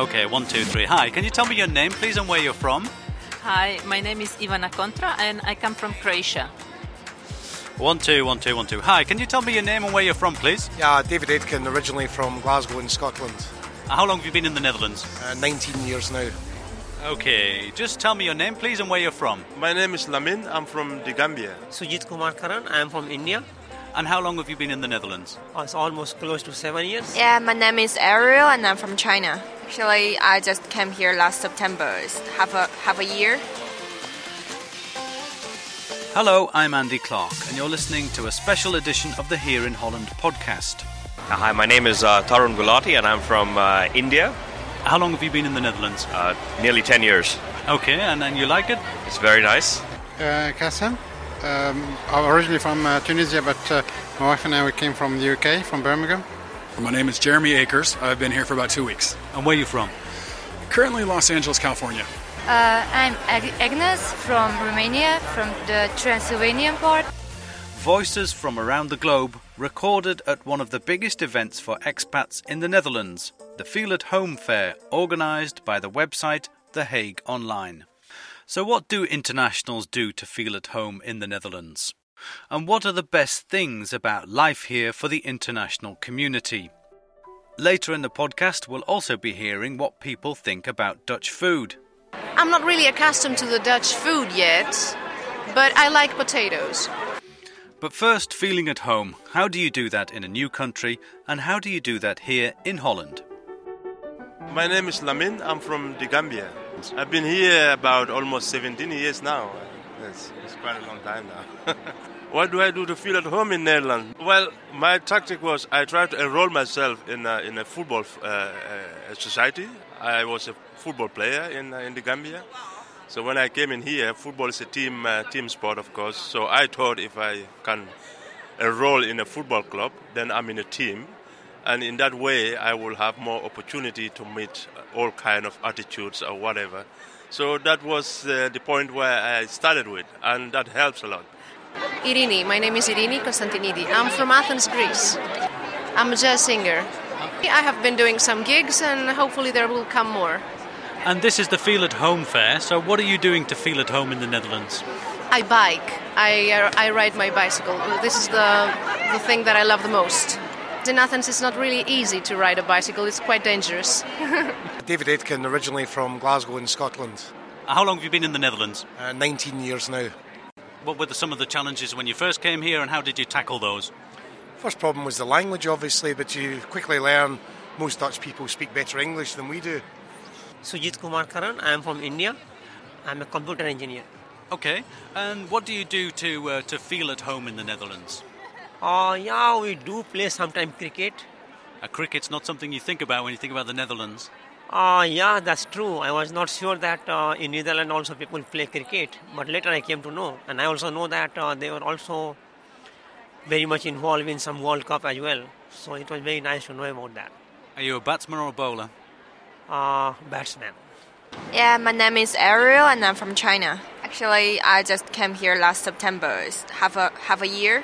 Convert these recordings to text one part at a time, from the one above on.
Okay, one, two, three. Hi, can you tell me your name, please, and where you're from? Hi, my name is Ivana Contra and I come from Croatia. One, two, one, two, one, two. Hi, can you tell me your name and where you're from, please? Yeah, David Aitken, originally from Glasgow in Scotland. How long have you been in the Netherlands? Uh, 19 years now. Okay, just tell me your name, please, and where you're from. My name is Lamin. I'm from the Gambia. Sujit Kumar Karan. I am from India. And how long have you been in the Netherlands? Oh, it's almost close to seven years. Yeah, my name is Ariel and I'm from China. Actually, I just came here last September. It's half a half a year. Hello, I'm Andy Clark, and you're listening to a special edition of the Here in Holland podcast. Uh, Hi, my name is uh, Tarun Gulati and I'm from uh, India. How long have you been in the Netherlands? Uh, nearly 10 years. Okay, and, and you like it? It's very nice. Uh, Kassem. Um, I'm originally from uh, Tunisia, but uh, my wife and I we came from the UK, from Birmingham. My name is Jeremy Akers. I've been here for about two weeks. And where are you from? Currently, Los Angeles, California. Uh, I'm Ag- Agnes from Romania, from the Transylvanian part. Voices from around the globe recorded at one of the biggest events for expats in the Netherlands, the Feel at Home Fair, organised by the website The Hague Online. So, what do internationals do to feel at home in the Netherlands? And what are the best things about life here for the international community? Later in the podcast, we'll also be hearing what people think about Dutch food. I'm not really accustomed to the Dutch food yet, but I like potatoes. But first, feeling at home. How do you do that in a new country, and how do you do that here in Holland? My name is Lamin. I'm from the Gambia. I've been here about almost 17 years now. It's, it's quite a long time now. what do I do to feel at home in Netherlands? Well, my tactic was I tried to enroll myself in a, in a football uh, uh, society. I was a football player in, uh, in the Gambia. So when I came in here, football is a team uh, team sport, of course. So I thought if I can enroll in a football club, then I'm in a team, and in that way I will have more opportunity to meet all kind of attitudes or whatever. So that was uh, the point where I started with, and that helps a lot. Irini, my name is Irini Konstantinidi. I'm from Athens, Greece. I'm a jazz singer. I have been doing some gigs, and hopefully there will come more. And this is the Feel at Home Fair, so what are you doing to feel at home in the Netherlands? I bike. I, uh, I ride my bicycle. This is the, the thing that I love the most. In Athens, it's not really easy to ride a bicycle, it's quite dangerous. David Aitken, originally from Glasgow in Scotland. How long have you been in the Netherlands? Uh, 19 years now. What were the, some of the challenges when you first came here, and how did you tackle those? First problem was the language, obviously, but you quickly learn most Dutch people speak better English than we do. Sujit Kumar Karan. I am from India. I'm a computer engineer. Okay, and what do you do to uh, to feel at home in the Netherlands? Uh, yeah, we do play sometimes cricket. Uh, cricket's not something you think about when you think about the Netherlands. Uh, yeah, that's true. I was not sure that uh, in Netherlands also people play cricket, but later I came to know, and I also know that uh, they were also very much involved in some World Cup as well. So it was very nice to know about that. Are you a batsman or a bowler? Uh, batsman. Yeah, my name is Ariel and I'm from China. Actually, I just came here last September. It's half a half a year.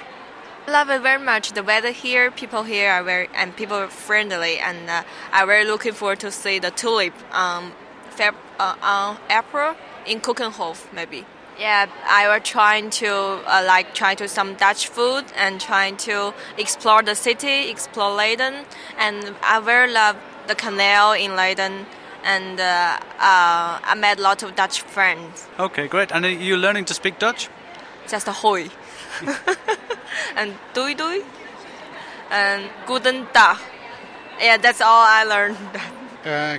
I love it very much. The weather here, people here are very and people are friendly, and uh, I'm very looking forward to see the tulip um, Feb, uh, on April in Keukenhof maybe. Yeah, I was trying to uh, like try to some Dutch food and trying to explore the city, explore Leiden, and I very love the canal in Leiden, and uh, uh, I met a lot of Dutch friends. Okay, great. And are you learning to speak Dutch? Just a hoi, and doei doei, and guten Tag. Yeah, that's all I learned. Uh.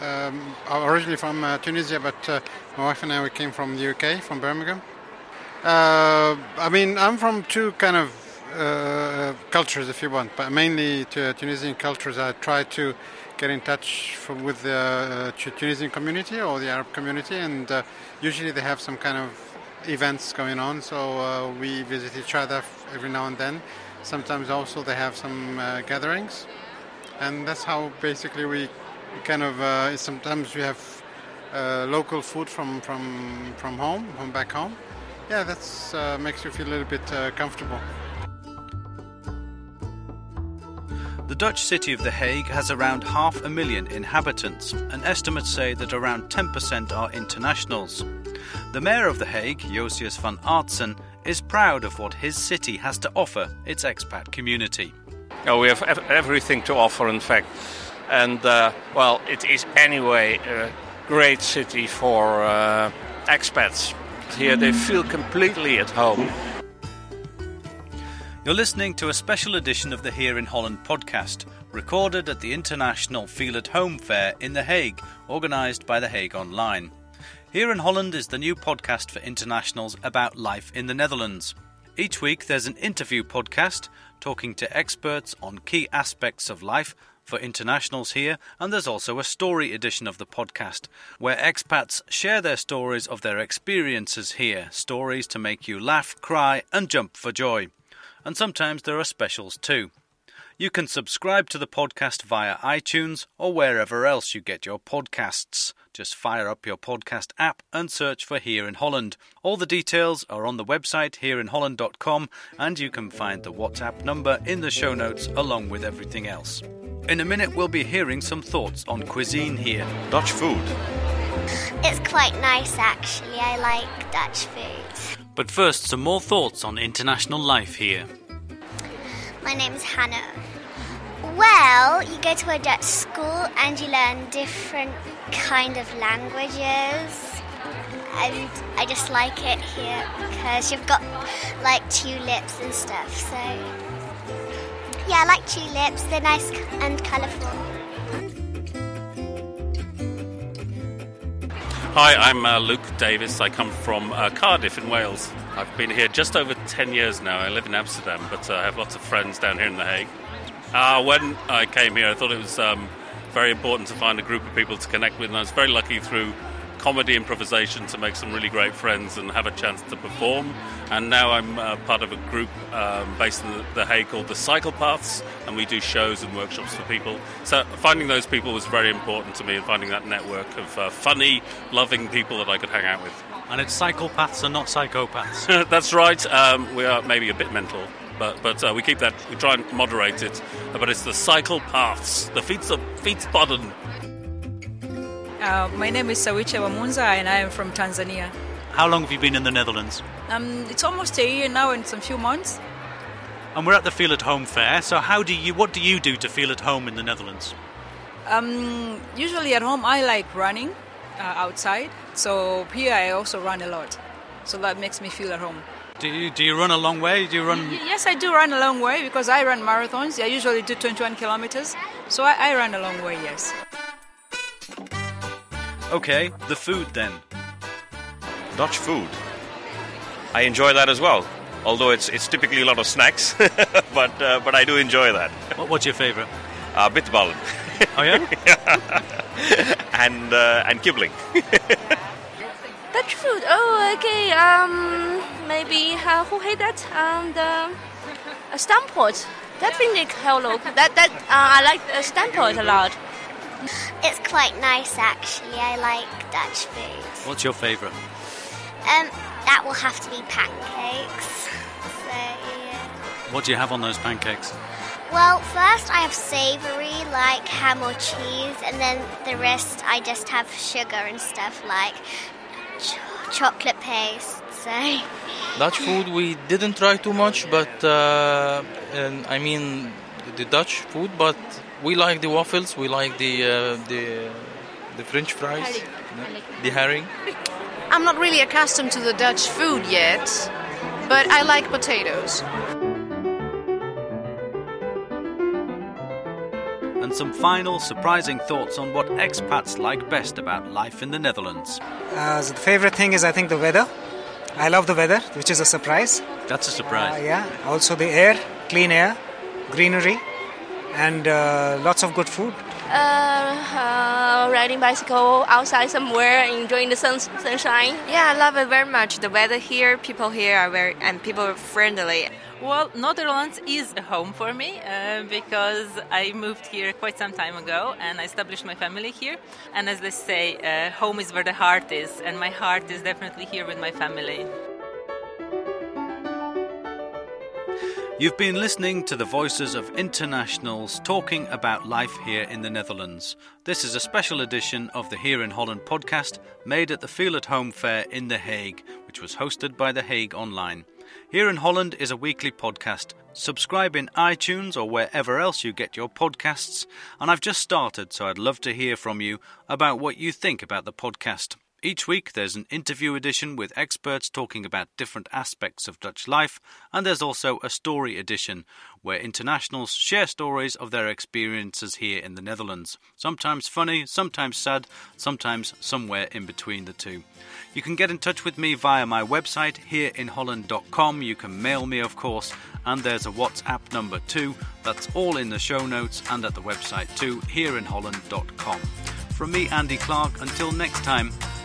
Um, I'm originally from uh, Tunisia, but uh, my wife and I we came from the UK, from Birmingham. Uh, I mean, I'm from two kind of uh, cultures, if you want, but mainly Tunisian cultures. I try to get in touch with the uh, Tunisian community or the Arab community, and uh, usually they have some kind of events going on, so uh, we visit each other every now and then. Sometimes also they have some uh, gatherings, and that's how basically we kind of uh, sometimes we have uh, local food from from from home, from back home. Yeah, that's uh, makes you feel a little bit uh, comfortable. The Dutch city of The Hague has around half a million inhabitants, and estimates say that around 10% are internationals. The mayor of The Hague, Jozias van Aartsen, is proud of what his city has to offer its expat community. Oh, we have ev- everything to offer, in fact. And, uh, well, it is anyway a great city for uh, expats. Here they feel completely at home. You're listening to a special edition of the Here in Holland podcast, recorded at the International Feel at Home Fair in The Hague, organised by The Hague Online. Here in Holland is the new podcast for internationals about life in the Netherlands. Each week there's an interview podcast talking to experts on key aspects of life for internationals here, and there's also a story edition of the podcast where expats share their stories of their experiences here, stories to make you laugh, cry, and jump for joy. And sometimes there are specials too. You can subscribe to the podcast via iTunes or wherever else you get your podcasts. Just fire up your podcast app and search for Here in Holland. All the details are on the website hereinholland.com and you can find the WhatsApp number in the show notes along with everything else. In a minute, we'll be hearing some thoughts on cuisine here. Dutch food. It's quite nice actually. I like Dutch food. But first, some more thoughts on international life here. My name's Hannah. Well, you go to a Dutch school and you learn different kind of languages. And I just like it here because you've got like tulips and stuff. So yeah, I like tulips. They're nice and colourful. Hi, I'm uh, Luke Davis. I come from uh, Cardiff in Wales. I've been here just over 10 years now. I live in Amsterdam, but uh, I have lots of friends down here in The Hague. Uh, when I came here, I thought it was um, very important to find a group of people to connect with, and I was very lucky through comedy improvisation to make some really great friends and have a chance to perform. And now I'm uh, part of a group um, based in The Hague called the Cycle Paths, and we do shows and workshops for people. So finding those people was very important to me, and finding that network of uh, funny, loving people that I could hang out with. And it's psychopaths and not psychopaths. That's right. Um, we are maybe a bit mental, but but uh, we keep that. We try and moderate it. But it's the cycle paths, the feet of Fietspaden. Uh, my name is Sawiche Wamunza and I am from Tanzania. How long have you been in the Netherlands? Um, it's almost a year now and some few months. And we're at the Feel at Home fair. So how do you? What do you do to feel at home in the Netherlands? Um, usually at home I like running uh, outside. So here I also run a lot. So that makes me feel at home. Do you do you run a long way? Do you run? Yes, I do run a long way because I run marathons. I usually do 21 kilometers. So I, I run a long way, yes. Okay, the food then. Dutch food. I enjoy that as well. Although it's it's typically a lot of snacks, but uh, but I do enjoy that. What, what's your favourite? Uh, bitterballen. Oh yeah. and uh, and kibbeling. Dutch food. Oh, okay. Um, maybe uh, who hate that? Um, the uh, stamppot. That finde ik heel leuk. That that uh, I like uh, stamppot a lot. It's quite nice actually. I like Dutch food. What's your favourite? Um, that will have to be pancakes. So yeah. What do you have on those pancakes? Well, first I have savoury like ham or cheese, and then the rest I just have sugar and stuff like ch- chocolate paste. So Dutch food we didn't try too much, but uh, and I mean the Dutch food, but we like the waffles, we like the uh, the the French fries, the herring. I'm not really accustomed to the Dutch food yet, but I like potatoes. And some final surprising thoughts on what expats like best about life in the Netherlands. Uh, so the favorite thing is, I think, the weather. I love the weather, which is a surprise. That's a surprise. Uh, yeah. Also the air, clean air, greenery, and uh, lots of good food. Uh, uh, riding bicycle outside somewhere, enjoying the sun, sunshine. Yeah, I love it very much. The weather here, people here are very and people are friendly. Well, Netherlands is a home for me uh, because I moved here quite some time ago and I established my family here. And as they say, uh, home is where the heart is, and my heart is definitely here with my family. You've been listening to the voices of internationals talking about life here in the Netherlands. This is a special edition of the Here in Holland podcast made at the Feel at Home Fair in The Hague, which was hosted by The Hague Online. Here in Holland is a weekly podcast. Subscribe in iTunes or wherever else you get your podcasts. And I've just started, so I'd love to hear from you about what you think about the podcast. Each week there's an interview edition with experts talking about different aspects of Dutch life, and there's also a story edition where internationals share stories of their experiences here in the Netherlands. Sometimes funny, sometimes sad, sometimes somewhere in between the two. You can get in touch with me via my website hereinholland.com. You can mail me, of course, and there's a WhatsApp number too. That's all in the show notes and at the website too, hereinholland.com. From me, Andy Clark, until next time,